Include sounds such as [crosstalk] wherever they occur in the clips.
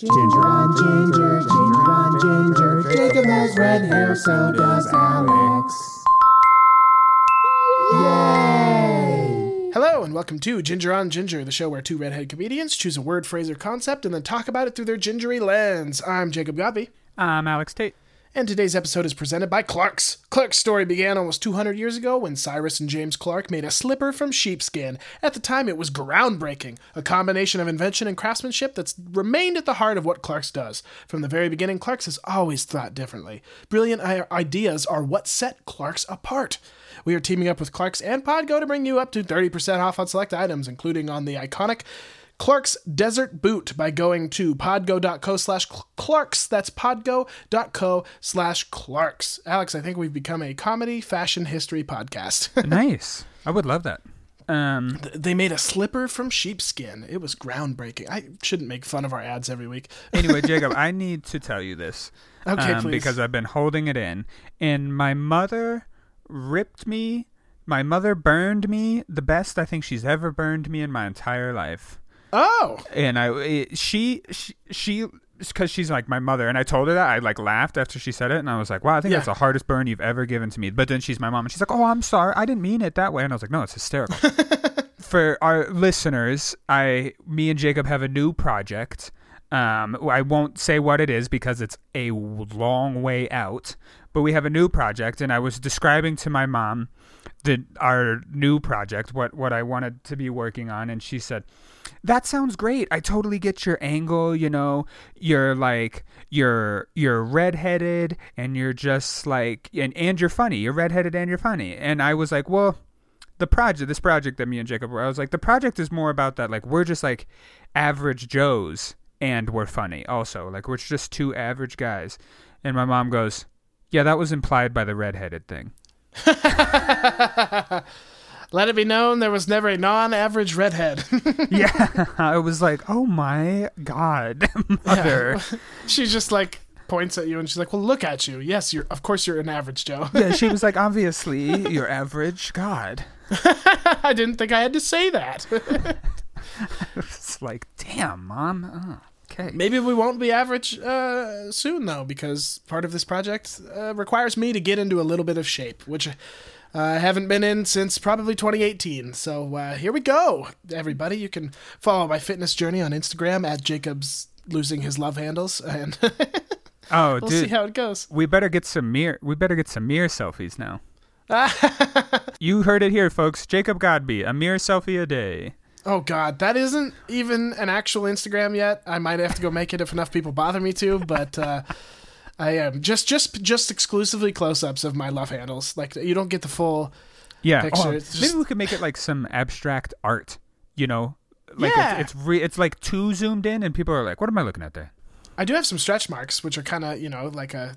Ginger on ginger, ginger on ginger. Jacob has red hair, so does Alex. Yay! Hello, and welcome to Ginger on Ginger, the show where two redhead comedians choose a word, phrase, or concept and then talk about it through their gingery lens. I'm Jacob Godby, I'm Alex Tate. And today's episode is presented by Clark's. Clark's story began almost 200 years ago when Cyrus and James Clark made a slipper from sheepskin. At the time, it was groundbreaking, a combination of invention and craftsmanship that's remained at the heart of what Clark's does. From the very beginning, Clark's has always thought differently. Brilliant ideas are what set Clark's apart. We are teaming up with Clark's and Podgo to bring you up to 30% off on select items, including on the iconic Clark's Desert Boot by going to podgo.co slash Clarks. That's podgo.co slash Clarks. Alex, I think we've become a comedy fashion history podcast. [laughs] nice. I would love that. Um, they made a slipper from sheepskin. It was groundbreaking. I shouldn't make fun of our ads every week. [laughs] anyway, Jacob, I need to tell you this. Okay, um, please. Because I've been holding it in. And my mother ripped me. My mother burned me the best I think she's ever burned me in my entire life. Oh, And I, it, she, she, she, because she's like my mother, and I told her that I like laughed after she said it, and I was like, "Wow, I think Yeah. that's the hardest burn you've ever given to me." But then she's my mom, and she's like, "Oh, I'm sorry, I didn't mean it that way," and I was like, "No, it's hysterical." [laughs] For our listeners, I, me and Jacob have a new project. Um, I won't say what it is because it's a long way out, but we have a new project, and I was describing to my mom the our new project, what what I wanted to be working on, and she said, "That sounds great. I totally get your angle. You know, you're like you're you're redheaded, and you're just like and and you're funny. You're redheaded and you're funny." And I was like, "Well." the project this project that me and jacob were i was like the project is more about that like we're just like average joes and we're funny also like we're just two average guys and my mom goes yeah that was implied by the redheaded thing [laughs] let it be known there was never a non-average redhead. [laughs] yeah i was like oh my god [laughs] mother [laughs] she just like points at you and she's like, "Well, look at you. Yes, you're. Of course, you're an average Joe." yeah she was like obviously you're average god I didn't think I had to say that. it's like damn mom oh, okay Maybe we won't be average uh, soon, though, because part of this project uh, requires me to get into a little bit of shape, which uh, I haven't been in since probably 2018. So uh, here we go, everybody. You can follow my fitness journey on Instagram at Jacob's losing his love handles, and [laughs] oh we'll dude see how it goes. we better get some mirror we better get some mirror selfies now [laughs] you heard it here folks jacob godby a mirror selfie a day Oh God, that isn't even an actual Instagram yet. I might have to go make it if enough people bother me to, but uh, I am just just just exclusively close-ups of my love handles. Like you don't get the full. yeah picture. oh, It's maybe we could make it like some abstract art you know like Yeah. it's it's, re- it's like too zoomed in and people are like what am i looking at there I do have some stretch marks, which are kind of you know like a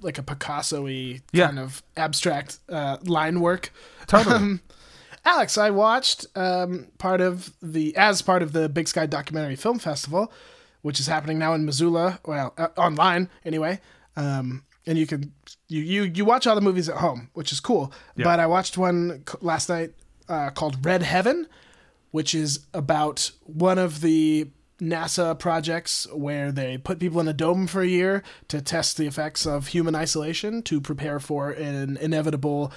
like a Picasso-y Yeah. kind of abstract uh, line work. totally Um, Alex, I watched um, part of the as part of the Big Sky Documentary Film Festival, which is happening now in Missoula. Well, uh, online anyway. Um, and you can you, you you watch all the movies at home, which is cool. But I watched one last night uh, called Red Heaven, which is about one of the NASA projects where they put people in a dome for a year to test the effects of human isolation to prepare for an inevitable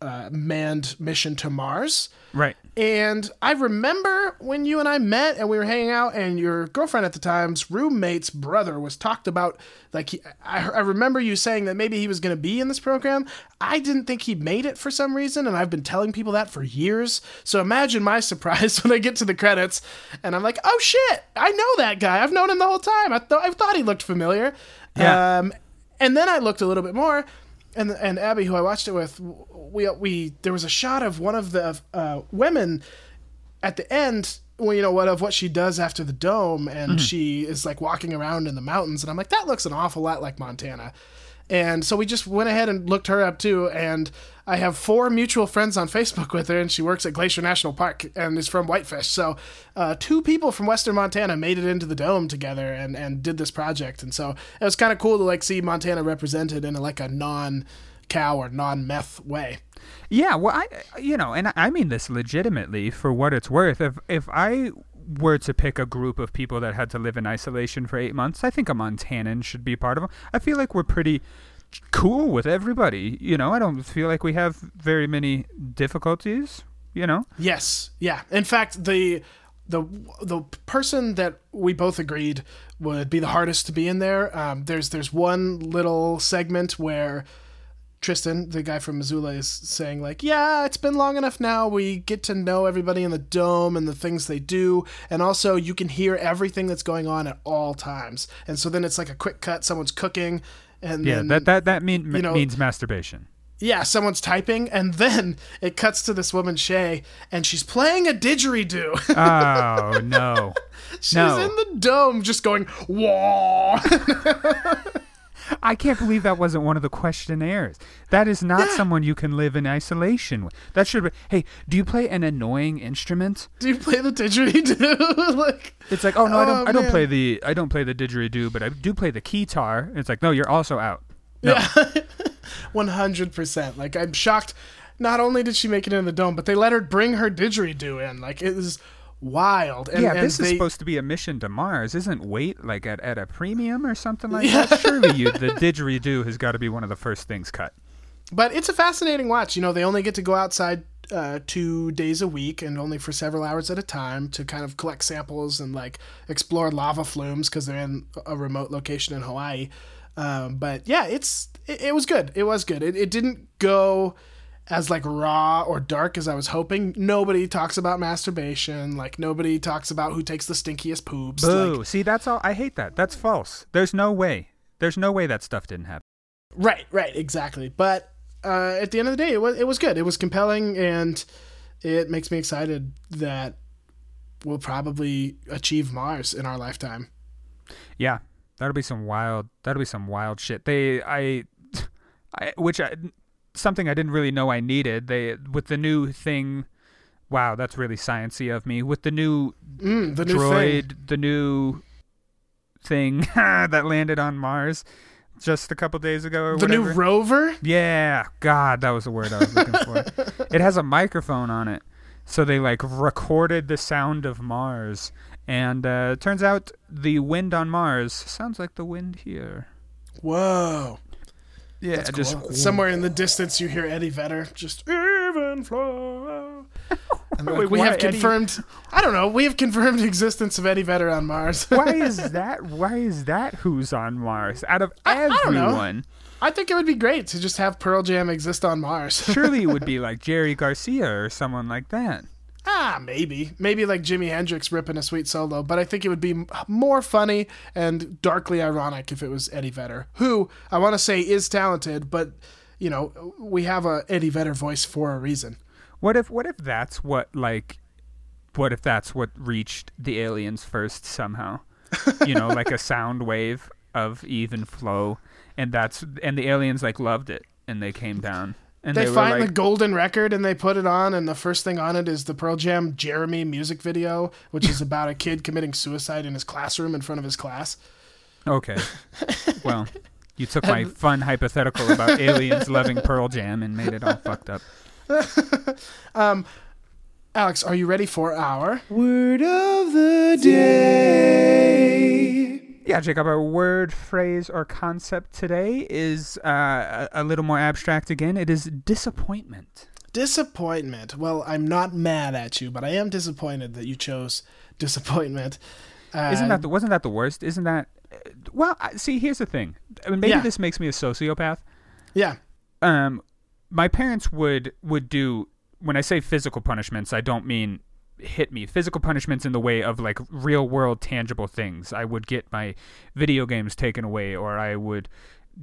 uh, manned mission to Mars. right And I remember when you and I met and we were hanging out, and your girlfriend at the time's roommate's brother was talked about. Like, he, I, I remember you saying that maybe he was going to be in this program. I didn't think he made it for some reason, and I've been telling people that for years. So imagine my [laughs] surprise when I get to the credits and I'm like, oh shit, I know that guy. I've known him the whole time. I, th- I thought he looked familiar. Yeah. Um, and then I looked a little bit more, and and Abby, who I watched it with, we we there was a shot of one of the uh, women at the end. Well, you know what of what she does after the dome, and she is like walking around in the mountains, and I'm like, that looks an awful lot like Montana. And so we just went ahead and looked her up too. And I have four mutual friends on Facebook with her, and she works at Glacier National Park and is from Whitefish. So uh, two people from Western Montana made it into the dome together and, and did this project. And so it was kind of cool to like see Montana represented in a, like a non cow or non meth way. Yeah, well, I you know, and I- mean this legitimately for what it's worth. If if I were to pick a group of people that had to live in isolation for eight months, I think a Montanan should be part of them. I feel like we're pretty cool with everybody. You know, I don't feel like we have very many difficulties. You know, Yes, yeah. In fact, the the the person that we both agreed would be the hardest to be in there. Um, there's there's one little segment where Tristan, the guy from Missoula, is saying like, "Yeah, it's been long enough now. We get to know everybody in the dome and the things they do, and also you can hear everything that's going on at all times." And so then it's like a quick cut. Someone's cooking, and yeah, then, that that that mean, you know- means masturbation. yeah, someone's typing, and then it cuts to this woman Shay, and she's playing a didgeridoo. Oh no. [laughs] She's No. in the dome just going, whoa. [laughs] I can't believe that wasn't one of the questionnaires. That is not Yeah. someone you can live in isolation with. That should be. Hey, do you play an annoying instrument? Do you play the didgeridoo? [laughs] like, It's like, oh no, I don't. Oh, I don't man. play the. I don't play the didgeridoo, but I do play the keytar. It's like, no, you're also out. No. yeah. [laughs] 100%. Like, I'm shocked. Not only did she make it in the dome, but they let her bring her didgeridoo in. Like, it was wild. And, yeah, and this is they- supposed to be a mission to Mars. Isn't weight like at, at a premium or something like that? Surely you, the [laughs] didgeridoo has got to be one of the first things cut. But it's a fascinating watch. You know, they only get to go outside uh, two days a week and only for several hours at a time to kind of collect samples and like explore lava flumes because they're in a remote location in Hawaii. Um, but yeah, it's it, it was good. It was good. It, it didn't go as like raw or dark as I was hoping. Nobody talks about masturbation. Like nobody talks about who takes the stinkiest poops. Boo! Like, See, that's all. I hate that. That's false. There's no way. There's no way that stuff didn't happen. Right, right, exactly. But uh, at the end of the day, it was it was good. It was compelling, and it makes me excited that we'll probably achieve Mars in our lifetime. Yeah, that'll be some wild. That'll be some wild shit. They, I, [laughs] I, which I, something I didn't really know I needed. They with the new thing. Wow, that's really sciency of me. With the new Mm, the new droid, thing. the new thing [laughs] that landed on Mars just a couple days ago or The new rover. yeah, God, that was the word I was looking for. [laughs] it has a microphone on it, so they like recorded the sound of Mars, and uh, turns out the wind on Mars sounds like the wind here. Whoa, Yeah, that's just cool. Somewhere in the distance, you hear Eddie Vedder just even flow. [laughs] And Wait, like, we have Eddie- confirmed. I don't know. We have confirmed the existence of Eddie Vedder on Mars. [laughs] why is [laughs] that? Why is that? Who's on Mars? Out of I everyone, I think it would be great to just have Pearl Jam exist on Mars. surely it would be like Jerry Garcia or someone like that. Ah, maybe. Maybe like Jimi Hendrix ripping a sweet solo, but I think it would be more funny and darkly ironic if it was Eddie Vedder, who I want to say is talented, but you know, we have a Eddie Vedder voice for a reason. What if what if that's what like what if that's what reached the aliens first somehow? you know, like a [laughs] sound wave of even flow and that's and the aliens like loved it and they came down and They, they, find like the golden record and they put it on, and the first thing on it is the Pearl Jam Jeremy music video, which is [laughs] about a kid committing suicide in his classroom in front of his class. Okay. [laughs] well, you took my fun hypothetical about [laughs] aliens loving Pearl Jam and made it all fucked up. Um, Alex, are you ready for our Word of the day. Yeah, Jacob, our word, phrase, or concept today is uh, a, little more abstract again. It is disappointment. disappointment? Well, I'm not mad at you, but I am disappointed that you chose disappointment. Uh, Isn't that the, wasn't that the worst? Isn't that uh, well? See, here's the thing. I mean, maybe Yeah. this makes me a sociopath. yeah? Um, my parents would would do when I say physical punishments. I don't mean hit me. Physical punishments in the way of like real world tangible things. I would get my video games taken away, or I would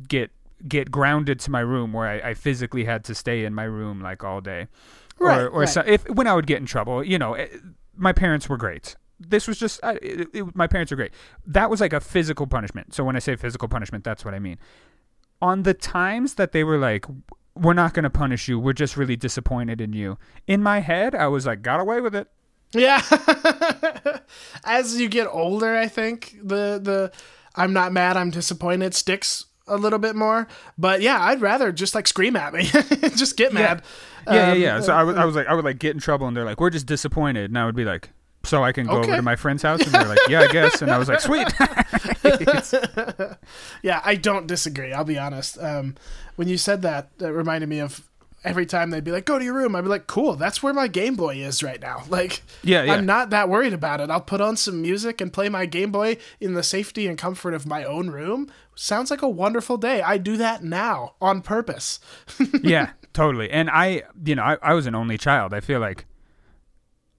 get get grounded to my room where I, I physically had to stay in my room like all day. Right, or or right. so, if when I would get in trouble, you know, eh, my parents were great. This was just I, it, it, my parents are great. That was like a physical punishment. So when I say physical punishment, that's what I mean. On the times that they were like, "We're not going to punish you. We're just really disappointed in you." In my head, I was like, "Got away with it." Yeah. [laughs] As you get older, I think the the I'm not mad, I'm disappointed sticks a little bit more. But yeah, I'd rather just like scream at me, [laughs] just get mad. Yeah, Um, yeah, yeah. So I would, I was like, I would like get in trouble, and they're like, "We're just disappointed," and I would be like, so I can go Okay. over to my friend's house. And [laughs] they're like, yeah, I guess. And I was like, sweet. Yeah, I don't disagree. I'll be honest. Um, when you said that, that reminded me of every time they'd be like, "Go to your room." I'd be like, "Cool, that's where my Game Boy is right now." [laughs] Like, Yeah, yeah. I'm not that worried about it. I'll put on some music and play my Game Boy in the safety and comfort of my own room. Sounds like a wonderful day. I do that now on purpose. [laughs] yeah, totally. And I, you know, I, I was an only child. I feel like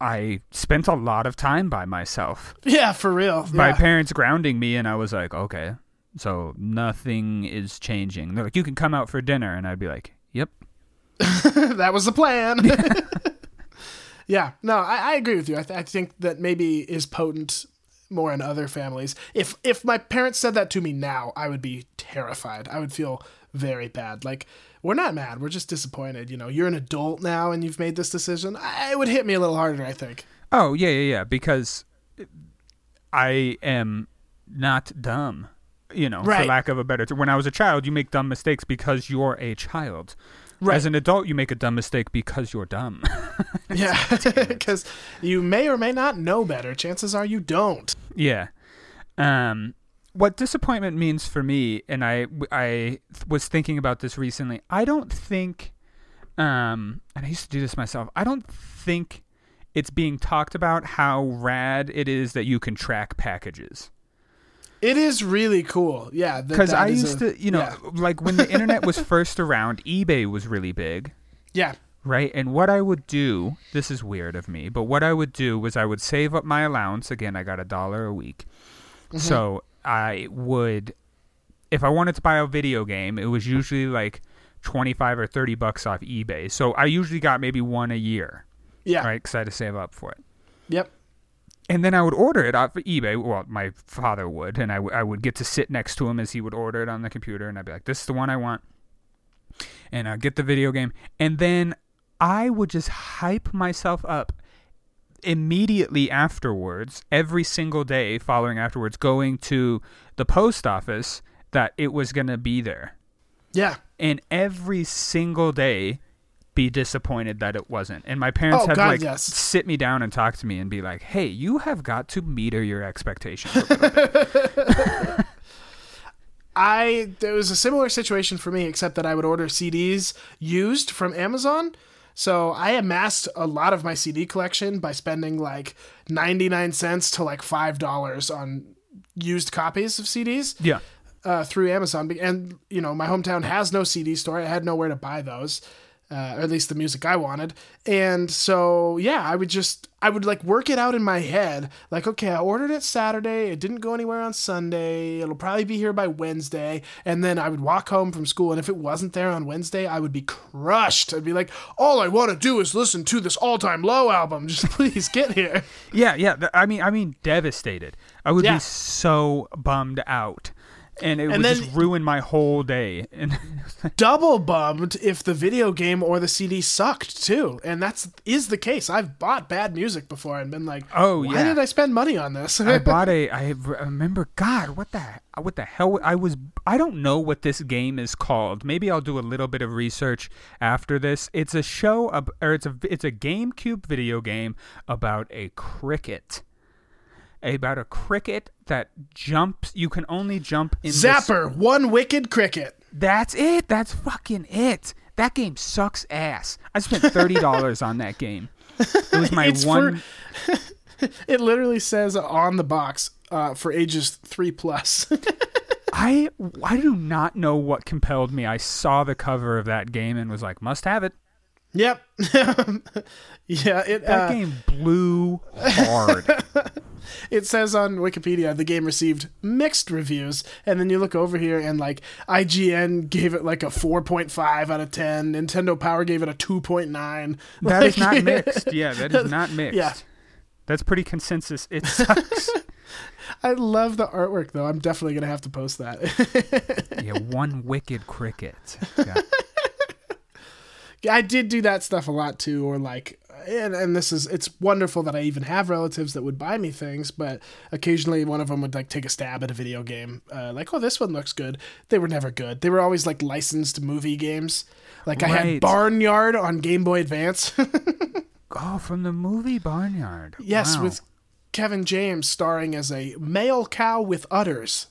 I spent a lot of time by myself. Yeah, for real. My Yeah. parents grounding me, and I was like, okay, so nothing is changing. They're like, you can come out for dinner, and I'd be like. [laughs] that was the plan. [laughs] yeah, no, I, I agree with you. I, th- I think that maybe is potent more in other families. If if my parents said that to me now, I would be terrified. I would feel very bad. Like we're not mad, we're just disappointed. You know, you're an adult now and you've made this decision. I, it would hit me a little harder. I think. Oh yeah, yeah, yeah. Because I am not dumb. You know, for lack of a better term. When I was a child, you make dumb mistakes because you're a child. Right. As an adult, you make a dumb mistake because you're dumb. [laughs] Yeah, because you may or may not know better. Chances are you don't. Yeah. Um, what disappointment means for me, and I I was thinking about this recently. I don't think, um, and I used to do this myself. I don't think it's being talked about how rad it is that you can track packages. It is really cool. Yeah, Because I used a- to, you know, yeah. like when the internet was [laughs] first around, eBay was really big. yeah. Right. And what I would do, this is weird of me, but what I would do was I would save up my allowance. Again, I got a dollar a week. Mm-hmm. So I would, if I wanted to buy a video game, it was usually like 25 or 30 bucks off eBay. So I usually got maybe one a year, Yeah. right? Because I had to save up for it. Yep. And then I would order it off of eBay. Well, my father would, and I, w- I would get to sit next to him as he would order it on the computer, and I'd be like, "This is the one I want," and I'd get the video game, and then I would just hype myself up immediately afterwards, every single day following afterwards, going to the post office that it was gonna be there, Yeah. and every single day be disappointed that it wasn't. And my parents Oh, had to God, like yes. sit me down and talk to me and be like, "Hey, you have got to meter your expectations." a bit." [laughs] I there was a similar situation for me, except that I would order CDs used from Amazon. So I amassed a lot of my CD collection by spending like ninety nine cents to like five dollars on used copies of CDs yeah. uh, through Amazon. And you know, my hometown has no CD store. I had nowhere to buy those, uh, or at least the music I wanted. And so, yeah, I would just, I would like work it out in my head. Like, okay, I ordered it Saturday. It didn't go anywhere on Sunday. It'll probably be here by Wednesday. And then I would walk home from school, and if it wasn't there on Wednesday, I would be crushed. I'd be like, all I want to do is listen to this all-time low album. [laughs] Just please get here. Yeah, yeah. I mean, I mean, devastated. I would Yeah. be so bummed out, and it And would then- just ruin my whole day. [laughs] And double bummed if the video game or the CD sucked too, and that's is the case. I've bought bad music before and been like, Oh, why yeah. did I spend money on this?" I [laughs] bought a. I remember. God, what the what the hell? I was. I don't know what this game is called. Maybe I'll do a little bit of research after this. It's a show, or it's a it's a GameCube video game about a cricket. About a cricket that jumps. You can only jump in this- Zapper, one wicked cricket. That's it. That's fucking it. That game sucks ass. I spent thirty dollars on that game. It was my one. for- [laughs] It literally says on the box uh, for ages three plus. [laughs] I I do not know what compelled me. I saw the cover of that game and was like, must have it. yep. [laughs] yeah. It That uh, game blew hard. It says on Wikipedia the game received mixed reviews, and then you look over here and like IGN gave it like a four point five out of ten. Nintendo Power gave it a two point nine. That is not [laughs] mixed. Yeah, that is not mixed. Yeah. That's pretty consensus. It sucks. [laughs] I love the artwork though. I'm definitely gonna have to post that. [laughs] yeah, one wicked cricket. God. I did do that stuff a lot too, or like, and, and this is it's wonderful that I even have relatives that would buy me things, but occasionally one of them would like take a stab at a video game, uh, like, oh, this one looks good. They were never good. They were always like licensed movie games. Like I had Barnyard on Game Boy Advance. [laughs] Oh, from the movie Barnyard. yes, Wow. with Kevin James starring as a male cow with udders.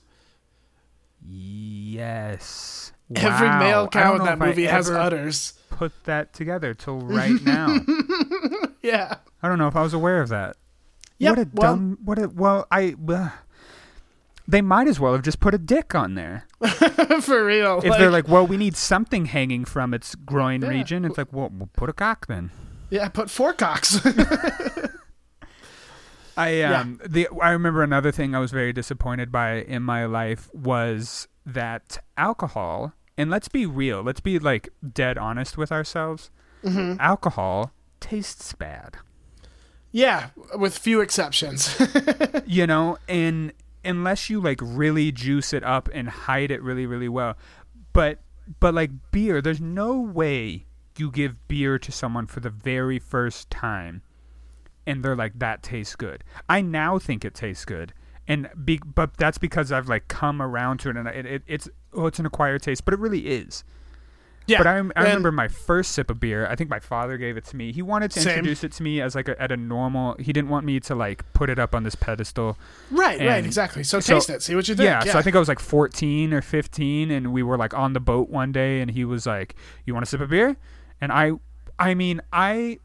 Yes. Wow. Every male cow in that movie has ever udders. Put that together till [laughs] right now. Yeah. I don't know if I was aware of that. Yep, What a well- dumb. What a well. I. Uh, they might as well have just put a dick on there. [laughs] For real. If they're like, well, we need something hanging from its groin Yeah. region, it's like, well, we'll put a cock then. yeah, put four cocks. [laughs] I Yeah. um the I remember another thing I was very disappointed by in my life was that alcohol and let's be real, let's be like dead honest with ourselves. Mm-hmm. Alcohol tastes bad. yeah, with few exceptions. [laughs] you know, and unless you like really juice it up and hide it really really well. But but like beer, there's no way you give beer to someone for the very first time and they're like that tastes good. I now think it tastes good. And be, but that's because I've like come around to it and it, it it's oh it's an acquired taste, but it really is. yeah. But I, I remember my first sip of beer. I think my father gave it to me. He wanted to Same. introduce it to me as like a, at a normal. He didn't want me to like put it up on this pedestal. Right, right, and- exactly. So, so- taste it. See what you think. Yeah, so I think I was like 14 or 15, and we were like on the boat one day, and he was like, "You want a sip of beer?" And I, I mean, I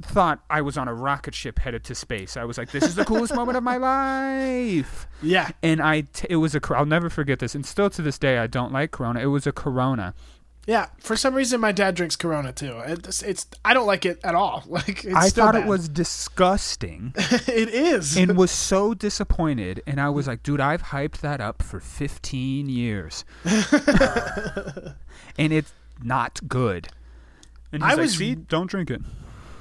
thought I was on a rocket ship headed to space. I was like, "This is the coolest moment of my life." [laughs] Yeah. And I, t- it was a. I'll never forget this, and still to this day, I don't like Corona. It was a Corona. Yeah. For some reason, my dad drinks Corona too. It's, it's I don't like it at all. [laughs] Like it's I still thought it was disgusting. [laughs] it is. and was so disappointed and i was mm. like dude i've hyped that up for 15 years and it's not good and I like, was- don't drink it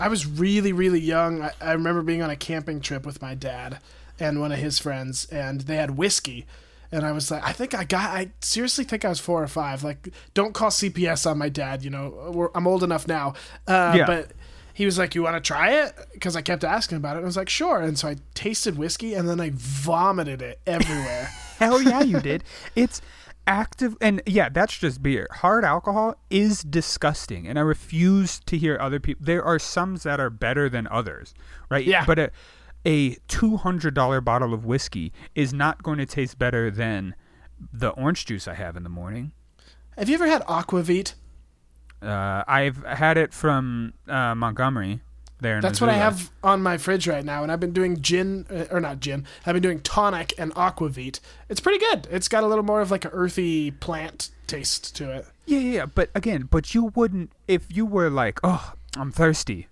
I was really, really young. I, I remember being on a camping trip with my dad and one of his friends, and they had whiskey. And I was like, I think I got, I seriously think I was four or five. Like, don't call CPS on my dad, you know, we're, I'm old enough now. Uh, Yeah. But he was like, You want to try it? Because I kept asking about it. And I was like, Sure. And so I tasted whiskey and then I vomited it everywhere. [laughs] hell yeah you did it's active and yeah that's just beer hard alcohol is disgusting and i refuse to hear other people there are some that are better than others right Yeah. but a, a $200 bottle of whiskey is not going to taste better than the orange juice i have in the morning Have you ever had Aquavit? Uh, I've had it from uh, Montgomery. There, That's what I have on my fridge right now, and I've been doing gin uh, or not gin. I've been doing tonic and aquavit. It's pretty good. It's got a little more of like an earthy plant taste to it. Yeah, yeah, yeah. But again, but you wouldn't if you were like, oh, I'm thirsty.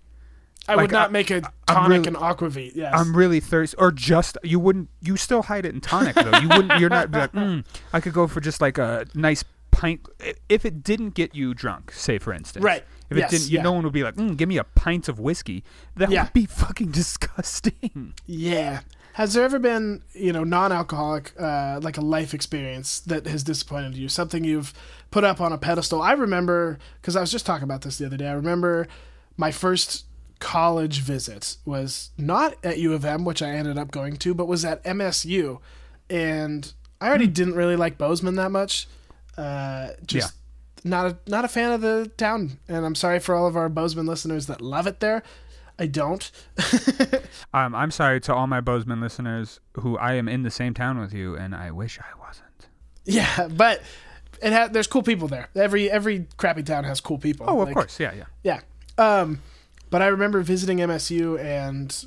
I Like, would not I- make a tonic really- and aquavit. Yes, I'm really thirsty, or just you wouldn't. You still hide it in tonic though. You wouldn't. You're not like, mm, I could go for just like a nice pint. If it didn't get you drunk, say for instance, Right. If it Yes, didn't, you, yeah. no one would be like, mm, give me a pint of whiskey. That Yeah. would be [laughs] fucking disgusting. yeah. Has there ever been, you know, non-alcoholic, uh, like a life experience that has disappointed you? Something you've put up on a pedestal? I remember because I was just talking about this the other day. I remember my first college visit was not at U of M, which I ended up going to, but was at MSU, and I already didn't really like Bozeman that much. Uh, just not a not a fan of the town, and I'm sorry for all of our Bozeman listeners that love it there. I don't. [laughs] Um, I'm sorry to all my Bozeman listeners who I am in the same town with you, and I wish I wasn't. Yeah, but it ha- there's cool people there. Every every crappy town has cool people. Oh, of Like, course, yeah, yeah. Yeah. Um, but I remember visiting MSU and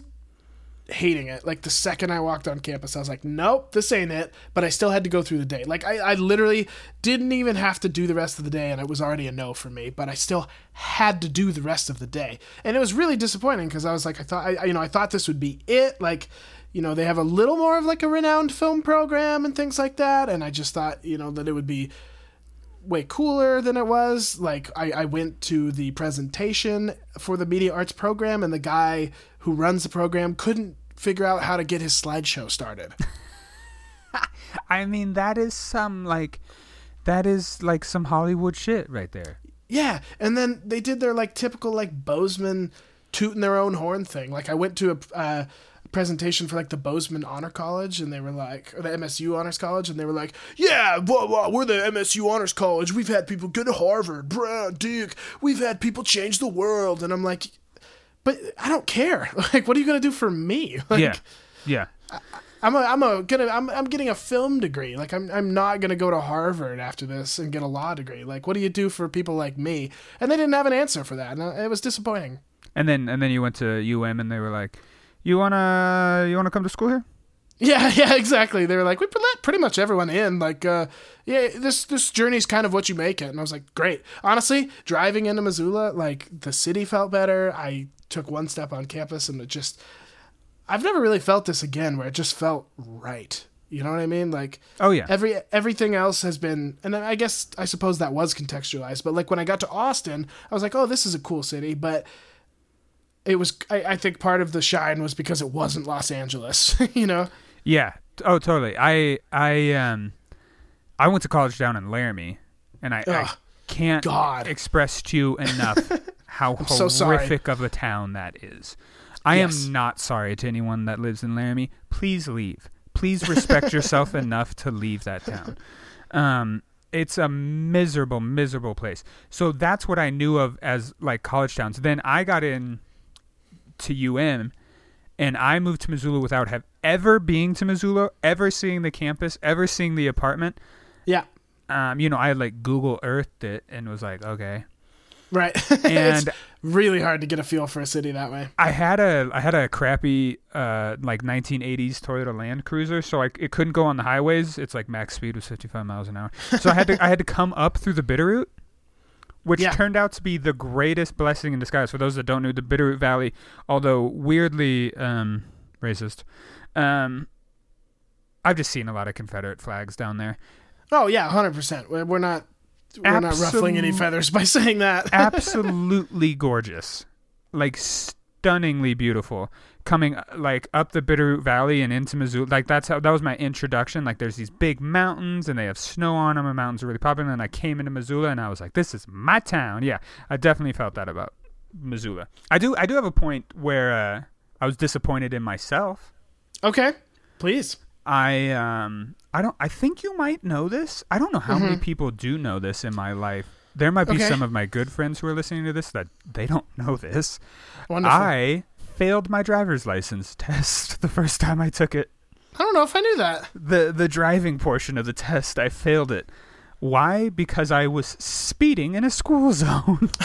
hating it. Like the second I walked on campus, I was like, nope, this ain't it. But I still had to go through the day. Like I, I literally didn't even have to do the rest of the day, and it was already a no for me. But I still had to do the rest of the day, and it was really disappointing because I was like, I thought, I, you know, I thought this would be it. Like. You know, they have a little more of like a renowned film program and things like that. And I just thought, you know, that it would be way cooler than it was. Like I, I went to the presentation for the media arts program, and the guy who runs the program couldn't figure out how to get his slideshow started. [laughs] I mean, that is some like, that is like some Hollywood shit right there. yeah, and then they did their like typical like Bozeman tooting their own horn thing. Like I went to a. Uh, presentation for like the Bozeman Honor College and they were like or the MSU Honors College and they were like yeah blah, blah, we're the MSU Honors College we've had people go to Harvard Brown Duke we've had people change the world and I'm like but I don't care [laughs] like what are you gonna do for me [laughs] like Yeah. Yeah. I'm a, I'm a gonna I'm, I'm getting a film degree. Like I'm I'm not gonna go to Harvard after this and get a law degree. Like what do you do for people like me? And they didn't have an answer for that, and it was disappointing. And then and then you went to UM and they were like, "You wanna you wanna come to school here?" Yeah, [laughs] yeah, exactly. They were like, we let pretty much everyone in. Like, uh, yeah, this this journey's kind of what you make it. And I was like, great. Honestly, driving into Missoula, like the city felt better. I took one step on campus, and it just, I've never really felt this again, where it just felt right. You know what I mean? Like, Oh yeah. every everything else has been, and I guess I suppose that was contextualized. But like when I got to Austin, I was like, oh, this is a cool city, but. It was, I, I think part of the shine was because it wasn't Los Angeles, [laughs] you know? Yeah. Oh, totally. I I um I went to college down in Laramie, and I, I can't God. express to you enough [laughs] how so horrific of a town that is. I Yes. am not sorry to anyone that lives in Laramie. Please leave. Please respect yourself [laughs] enough to leave that town. Um, it's a miserable, miserable place. So that's what I knew of as like college towns. Then I got in to UM and I moved to Missoula without have ever being to Missoula, ever seeing the campus, ever seeing the apartment. Yeah. Um, you know, I like Google Earthed it and was like, okay. Right. [laughs] And- really hard to get a feel for a city that way. I had a I had a crappy uh like 1980s Toyota Land Cruiser, so I it couldn't go on the highways. It's like max speed was 55 miles an hour. So I had to I had to come up through the Bitterroot, which Yeah. turned out to be the greatest blessing in disguise. For those that don't know, the Bitterroot Valley, although weirdly um racist, um I've just seen a lot of Confederate flags down there. Oh yeah, hundred percent. We're we're not we're not ruffling any feathers by [laughs] saying that. [laughs] absolutely gorgeous, like stunningly beautiful. Coming uh, like up the Bitterroot Valley and into Missoula, like that's how that was my introduction. Like there's these big mountains and they have snow on them, and mountains are really popular. And I came into Missoula and I was like, this is my town. Yeah, I definitely felt that about Missoula. I do. I do have a point where uh, I was disappointed in myself. okay, please. I um I don't I think you might know this. I don't know how many people do know this in my life. There might be Mm-hmm. Okay. some of my good friends who are listening to this that they don't know this. Wonderful. I failed my driver's license [laughs] test the first time I took it. I don't know if I knew that. The the driving portion of the test, I failed it. Why? Because I was speeding in a school [laughs] zone. [laughs]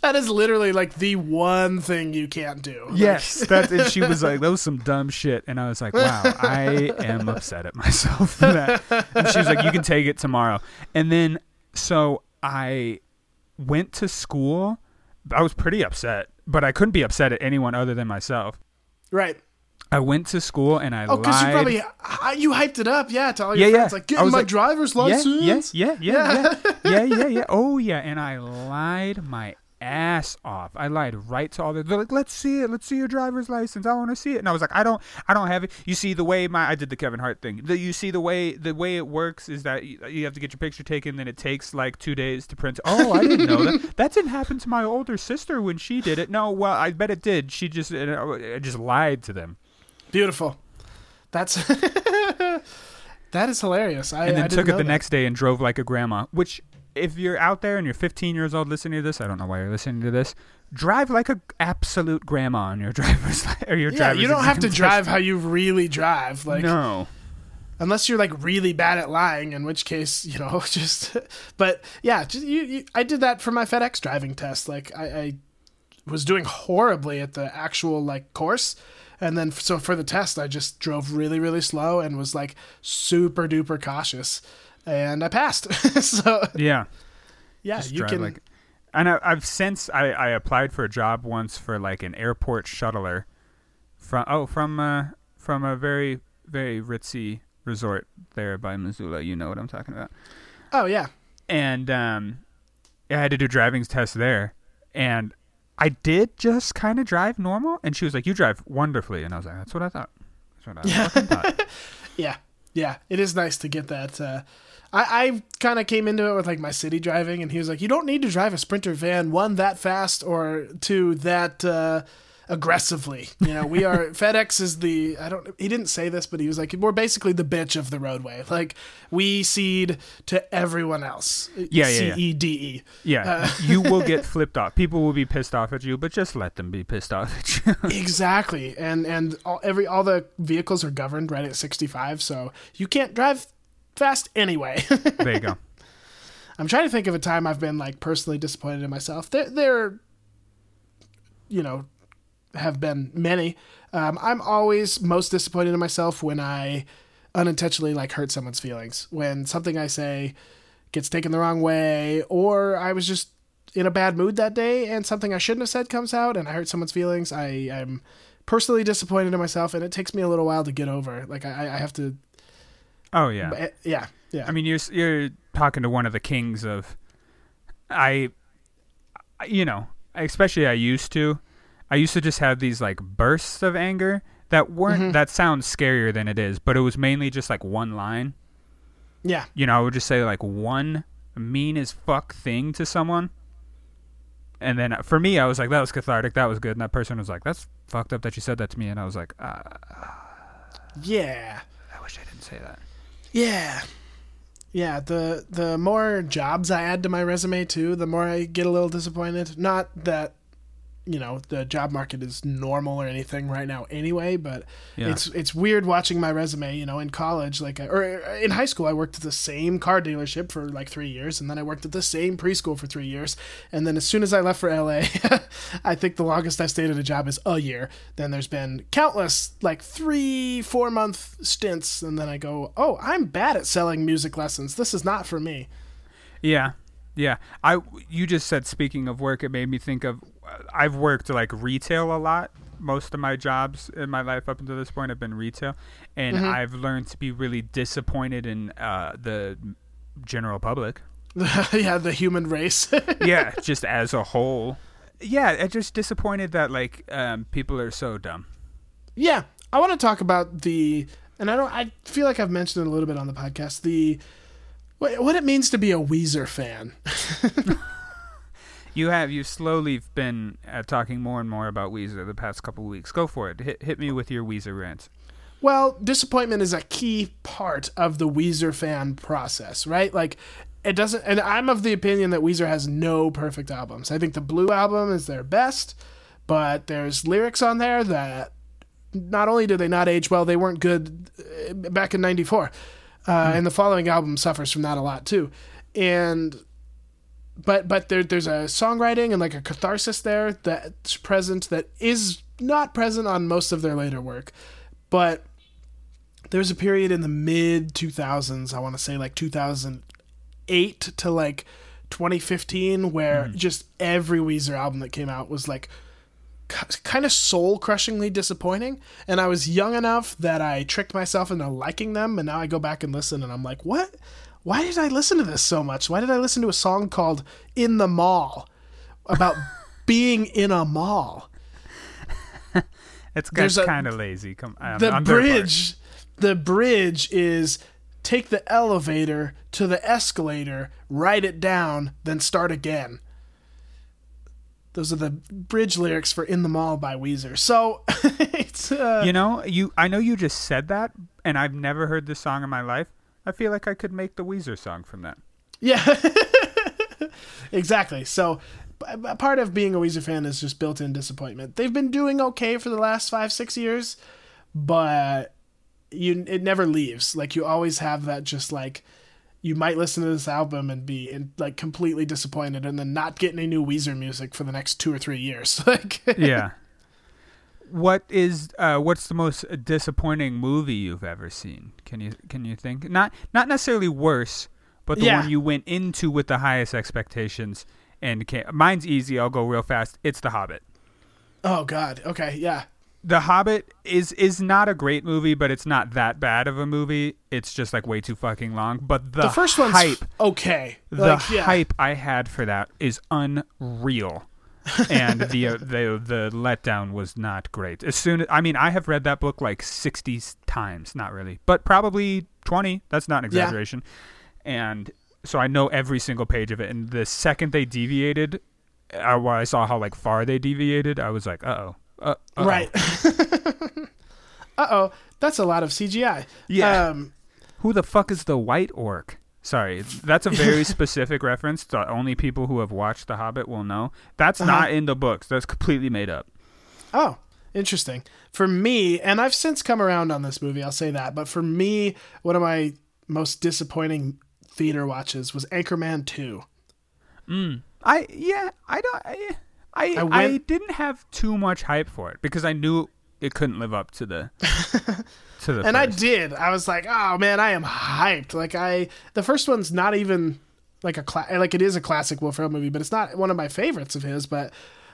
That is literally like the one thing you can't do. yes, that and she was like, "That was some dumb shit," and I was like, "Wow, I am upset at myself for that." And she was like, "You can take it tomorrow." And then so I went to school. I was pretty upset, but I couldn't be upset at anyone other than myself. Right. I went to school and I Oh, because you probably you hyped it up, yeah, to all your yeah. friends, like I getting my like, driver's yeah, license. yeah, yeah, yeah, yeah, [laughs] yeah, yeah, yeah. Oh yeah, and I lied my ass off. I lied right to all the. They're like, "Let's see it. Let's see your driver's license. I want to see it." And I was like, "I don't, I don't have it." You see the way my I did the Kevin Hart thing. The, you see the way the way it works is that you, you have to get your picture taken, then it takes like two days to print. Oh, I didn't know that. [laughs] That didn't happen to my older sister when she did it. No, well, I bet it did. She just, uh, I just lied to them. Beautiful. That's [laughs] that is hilarious. I and I then didn't took it the that. next day and drove like a grandma. Which, if you're out there and you're 15 years old listening to this, I don't know why you're listening to this. Drive like a absolute grandma on your [laughs] driver's or your Yeah, driver's you don't have to drive how you really drive. Like no, unless you're like really bad at lying, in which case you know [laughs] just. But yeah, just, you, you, I did that for my FedEx driving test. Like I, I was doing horribly at the actual like course, and then so for the test I just drove really really slow and was like super duper cautious, and I passed. [laughs] so yeah, yeah, just you can. like. And I, I've since I, I applied for a job once for like an airport shuttler, from oh from uh, from a very very ritzy resort there by Missoula. You know what I'm talking about. oh yeah, and um, I had to do driving tests there, and I did just kind of drive normal, and she was like, "You drive wonderfully," and I was like, "That's what I thought." That's what I [laughs] fucking thought. [laughs] Yeah, yeah, it is nice to get that. Uh, I, I kind of came into it with like my city driving, and he was like, "You don't need to drive a Sprinter van, one that fast, or two that uh, aggressively. You know, we are [laughs] FedEx is the I don't he didn't say this, but he was like we're basically the bitch of the roadway. Like we cede to everyone else. Yeah, yeah, C yeah. E D E. Yeah, [laughs] you will get flipped off. People will be pissed off at you, but just let them be pissed off at you. [laughs] Exactly, and and all, every all the vehicles are governed right at 65, so you can't drive fast anyway. there you go. [laughs] I'm trying to think of a time I've been like personally disappointed in myself. There, there, you know, have been many. Um, I'm always most disappointed in myself when I unintentionally like hurt someone's feelings. When something I say gets taken the wrong way, or I was just in a bad mood that day and something I shouldn't have said comes out and I hurt someone's feelings. I I'm personally disappointed in myself, and it takes me a little while to get over. Like I, I have to, Oh yeah. eh, yeah, yeah. I mean, you're you're talking to one of the kings of, I, you know, especially I used to, I used to just have these like bursts of anger that weren't that sounds scarier than it is, but it was mainly just like one line. yeah. You know, I would just say like one mean as fuck thing to someone. And then uh, for me, I was like, that was cathartic. That was good. And that person was like, that's fucked up that you said that to me. And I was like, uh, Yeah. I wish I didn't say that. Yeah. Yeah, the the more jobs I add to my resume too, the more I get a little disappointed. Not that you know, the job market is normal or anything right now anyway, but Yeah. it's it's weird watching my resume, you know, in college like I, or in high school I worked at the same car dealership for like 3 years and then I worked at the same preschool for 3 years and then as soon as I left for LA, [laughs] I think the longest I stayed at a job is a year. Then there's been countless like 3 4 month stints and then I go, "Oh, I'm bad at selling music lessons. This is not for me." Yeah, yeah. I you just said speaking of work, it made me think of I've worked like retail a lot. Most of my jobs in my life up until this point have been retail, and I've learned to be really disappointed in uh, the general public. [laughs] yeah, the human race. [laughs] yeah, just as a whole. Yeah, I'm just disappointed that like um, people are so dumb. Yeah, I want to talk about the, and I don't. I feel like I've mentioned it a little bit on the podcast. The what, what it means to be a Weezer fan. [laughs] You have you slowly been uh, talking more and more about Weezer the past couple weeks. Go for it. Hit hit me with your Weezer rant. Well, disappointment is a key part of the Weezer fan process, right? Like, it doesn't, and I'm of the opinion that Weezer has no perfect albums. I think the Blue album is their best, but there's lyrics on there that not only did they not age well, they weren't good uh, back in '94, uh, and the following album suffers from that a lot too. And but but there there's a songwriting and like a catharsis there that's present that is not present on most of their later work, but there's a period in the mid 2000s, I want to say like 2008 to like 2015, where mm-hmm. just every Weezer album that came out was like kind of soul crushingly disappointing. And I was young enough that I tricked myself into liking them, and now I go back and listen, and I'm like, what? Why did I listen to this so much? Why did I listen to a song called In the Mall about [laughs] being in a mall? It's kind of lazy. Come um, the part. bridge the bridge is take the elevator to the escalator write it down then start again those are the bridge lyrics for in the mall by weezer so [laughs] it's uh, You know, you I know you just said that, and I've never heard this song in my life. I feel like I could make the Weezer song from that. yeah [laughs] exactly so part of being a weezer fan is just built-in disappointment they've been doing okay for the last five six years but you it never leaves like you always have that just like you might listen to this album and be in, like completely disappointed and then not get any new Weezer music for the next two or three years. [laughs] like, Yeah. What is uh, what's the most disappointing movie you've ever seen? Can you can you think? Not not necessarily worse, but the Yeah. one you went into with the highest expectations and can mine's easy. I'll go real fast. It's The Hobbit. oh God, okay, yeah, The Hobbit is is not a great movie, but it's not that bad of a movie. It's just like way too fucking long. But the, the first one's hype, okay. the Like, yeah. hype I had for that is unreal. And the [laughs] uh, the the letdown was not great. As soon as I mean, I have read that book like sixty times, not really, but probably twenty. That's not an Yeah. exaggeration. And so I know every single page of it. And the second they deviated, uh, while I saw how like far they deviated, I was like, uh oh, Uh. Right. [laughs] uh oh, that's a lot of CGI. Yeah. Um, Who the fuck is the white orc? Sorry, that's a [laughs] very specific reference. that only people who have watched The Hobbit will know. That's Uh-huh. not in the books. That's completely made up. Oh, interesting. For me, and I've since come around on this movie, I'll say that, but for me, one of my most disappointing theater watches was Anchorman 2. I yeah, I don't. I I, I I, didn't have too much hype for it because I knew it couldn't live up to the [laughs] to the. And I did. I was like, "Oh man, I am hyped." Like I the first one's not even like a cla- like it is a classic Will Ferrell movie, but it's not one of my favorites of his, but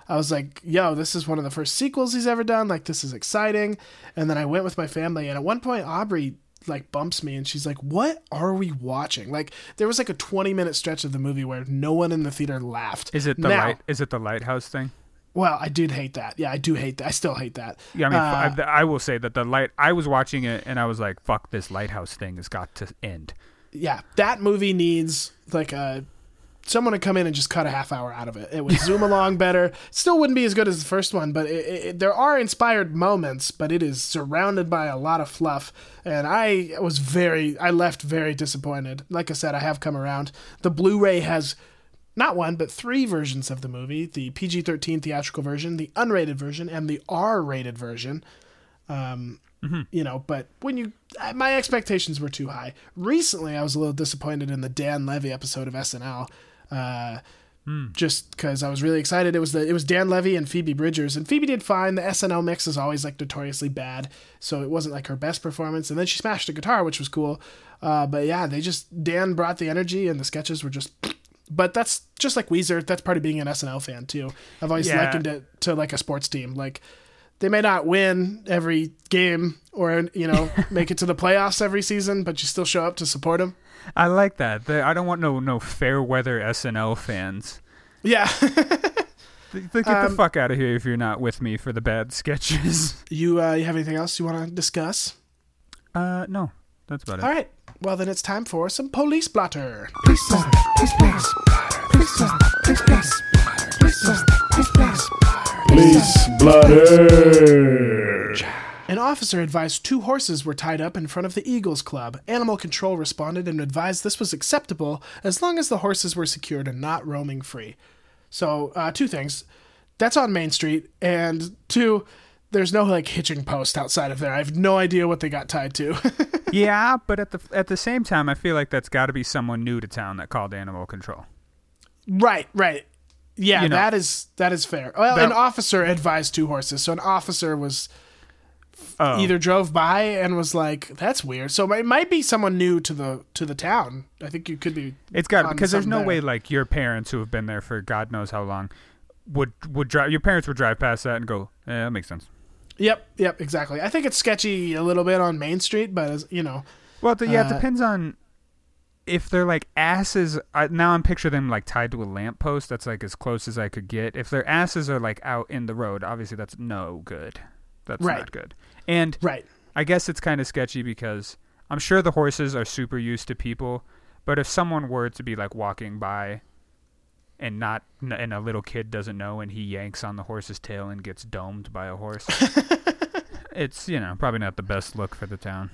I was like, "Yo, this is one of the first sequels he's ever done. Like this is exciting." And then I went with my family and at one point Aubrey like bumps me and she's like, "What are we watching?" Like there was like a 20 minute stretch of the movie where no one in the theater laughed. Is it the now, light? Is it the lighthouse thing? Well, I did hate that. Yeah, I do hate that. I still hate that. Yeah, I mean, Uh, I, I will say that the light. I was watching it and I was like, "Fuck, this lighthouse thing has got to end." yeah, that movie needs like a someone to come in and just cut a half hour out of it. It would [laughs] zoom along better. Still wouldn't be as good as the first one, but it, it, there are inspired moments. But it is surrounded by a lot of fluff, and I was very, I left very disappointed. Like I said, I have come around. The Blu-ray has. Not one, but three versions of the movie the PG 13 theatrical version, the unrated version, and the R rated version. Um, You know, but when you, my expectations were too high. Recently, I was a little disappointed in the Dan Levy episode of SNL, uh, just because I was really excited. It was the it was Dan Levy and Phoebe Bridgers, and Phoebe did fine. The SNL mix is always like notoriously bad, so it wasn't like her best performance. And then she smashed a guitar, which was cool. Uh, but yeah, they just Dan brought the energy, and the sketches were just. But that's just like Weezer. That's part of being an SNL fan too. I've always Yeah. likened it to like a sports team. Like they may not win every game or you know [laughs] make it to the playoffs every season, but you still show up to support them. I like that. I don't want no no fair weather SNL fans. Yeah, [laughs] Get the Um, fuck out of here if you're not with me for the bad sketches. you uh, you have anything else you want to discuss? Uh, no, that's about it. All right, well then it's time for some police blotter. Police blotter, police blotter, police blotter, police blotter, police blotter, police blotter. Police blotter. An officer advised two horses were tied up in front of the Eagles Club. Animal Control responded and advised this was acceptable as long as the horses were secured and not roaming free. So, uh, two things. That's on Main Street, and two, there's no like hitching post outside of there. I have no idea what they got tied to. [laughs] yeah, but at the at the same time, I feel like that's got to be someone new to town that called animal control. right, right. Yeah, You know. that is that is fair. Well, That- an officer advised two horses, so an officer was Oh, either drove by and was like, "That's weird." So it might be someone new to the to the town. I think you could be. it's got because there's no something way like your parents who have been there for God knows how long would would drive. Your parents would drive past that and go, "Yeah, that makes sense." Yep, yep, exactly. I think it's sketchy a little bit on Main Street, but as, you know, Well, yeah, it Uh, depends on if they're like asses. I, now I'm picturing them like tied to a lamppost. That's like as close as I could get. If their asses are like out in the road, obviously that's no good. That's Right. not good. And right? I guess it's kind of sketchy because I'm sure the horses are super used to people, but if someone were to be like walking by and not and a little kid doesn't know and he yanks on the horse's tail and gets domed by a horse, [laughs] it's you know probably not the best look for the town.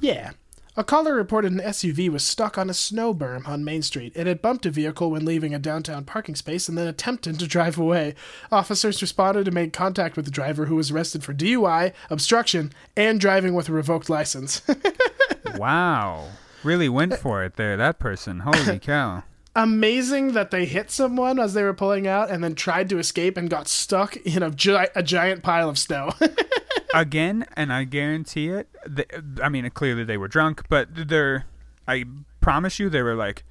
Yeah. A caller reported an SUV was stuck on a snow berm on Main Street. It had bumped a vehicle when leaving a downtown parking space and then attempted to drive away. Officers responded and made contact with the driver who was arrested for DUI, obstruction, and driving with a revoked license. [laughs] Wow. Really went uh, for it there, that person. Holy [laughs] cow. Amazing that they hit someone as they were pulling out and then tried to escape and got stuck in a, gi- a giant pile of snow. [laughs] Again, and I guarantee it, th I mean, clearly they were drunk, but they're, I promise you, they were like,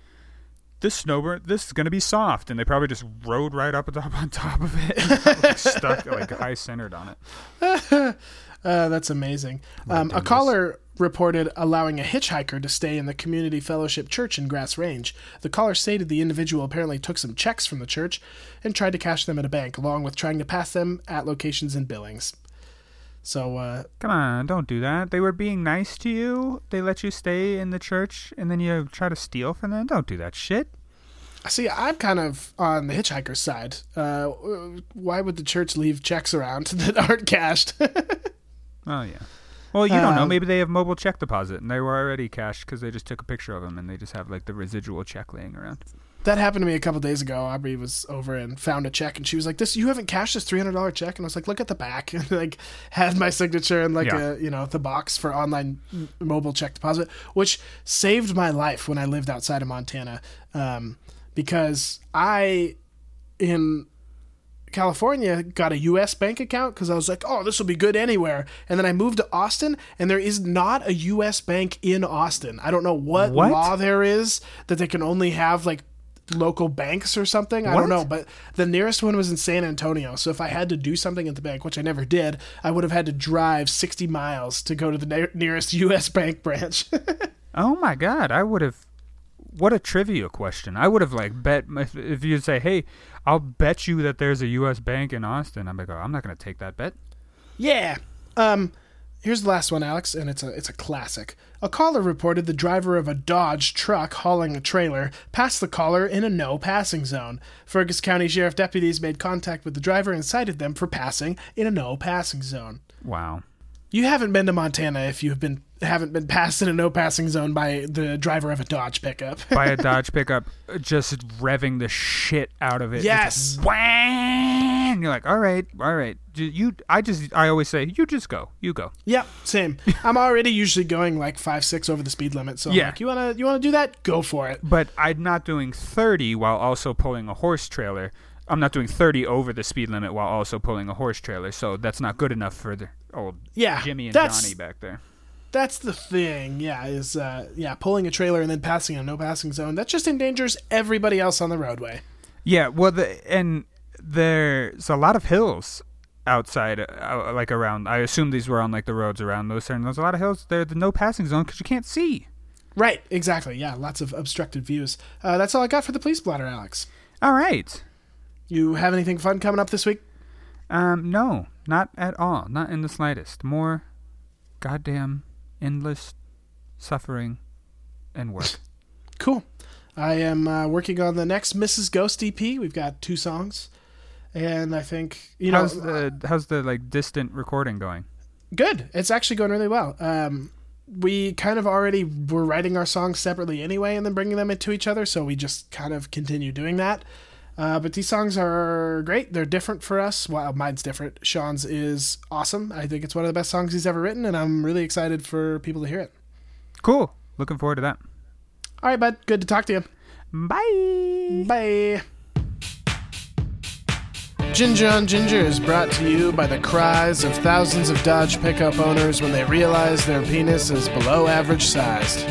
this snow berm, this is going to be soft. And they probably just rode right up on top, [laughs] on top of it [laughs] like, stuck, like high centered on it. Uh, that's amazing. Um, a caller reported allowing a hitchhiker to stay in the Community Fellowship Church in Grass Range. The caller stated the individual apparently took some checks from the church and tried to cash them at a bank, along with trying to pass them at locations in Billings. So, uh, Come on, don't do that. They were being nice to you. They let you stay in the church, and then you try to steal from them. Don't do that shit. See, I'm kind of on the hitchhiker's side. Uh, why would the church leave checks around [laughs] that aren't cashed? [laughs] Oh yeah. Well, you don't know. Um, Maybe they have mobile check deposit, and they were already cashed because they just took a picture of them, and they just have like the residual check laying around. that happened to me a couple days ago. Aubrey was over and found a check, and she was like, "This, you haven't cashed this three hundred dollar check." And I was like, "Look at the back," [laughs] and like had my signature and like Yeah. a you know the box for online m- mobile check deposit, which saved my life when I lived outside of Montana, um, because I in California got a U.S. bank account because I was like, oh, this will be good anywhere. And then I moved to Austin, and there is not a U.S. bank in Austin. I don't know what, What? law there is that they can only have like local banks or something. I don't know, but the nearest one was in San Antonio. So if I had to do something at the bank, which I never did, I would have had to drive 60 miles to go to the ne- nearest U.S. bank branch. [laughs] Oh my god, I would have. What a trivia question! I would have like bet if, if you say, "Hey, I'll bet you that there's a U.S. bank in Austin." I'm like, oh, I'm not gonna take that bet. Yeah. Um here's the last one, Alex, and it's a it's a classic. A caller reported the driver of a Dodge truck hauling a trailer passed the caller in a no passing zone. Fergus County Sheriff deputies made contact with the driver and cited them for passing in a no passing zone. Wow. You haven't been to Montana if you've been haven't been passed in a no passing zone by the driver of a Dodge pickup. by a [laughs] Dodge pickup, just revving the shit out of it. Yes. Just whang! You're like, all right, all right. You- You, I just, I always say, you just go, you go. Yep, same. I'm already usually going like five six over the speed limit, so Yeah. like, you wanna you wanna do that? Go for it. But I'm not doing 30 while also pulling a horse trailer. I'm not doing 30 over the speed limit while also pulling a horse trailer. So that's not good enough for the old Yeah, Jimmy and that's- Johnny back there. That's the thing, yeah, is uh yeah, pulling a trailer and then passing a no passing zone. That just endangers everybody else on the roadway. Yeah, well, the, and there's a lot of hills outside, uh, like around. I assume these were on like the roads around those, and there's a lot of hills. There's the no passing zone because you can't see. Right, exactly. Yeah, lots of obstructed views. Uh, that's all I got for the police blotter, Alex. All right. You have anything fun coming up this week? Um, no, not at all. Not in the slightest. More goddamn endless suffering and work. [laughs] Cool. I am uh, working on the next Mrs. Ghost EP. We've got two songs, and I think you know how's the how's the like distant recording going? good. It's actually going really well. Um, we kind of already were writing our songs separately anyway, and then bringing them into each other. So we just kind of continue doing that. Uh, but these songs are great. They're different for us. Well, mine's different. Sean's is awesome. I think it's one of the best songs he's ever written, and I'm really excited for people to hear it. Cool. Looking forward to that. All right, bud. Good to talk to you. Bye. Bye. Ginger on Ginger is brought to you by the cries of thousands of Dodge pickup owners when they realize their penis is below average sized.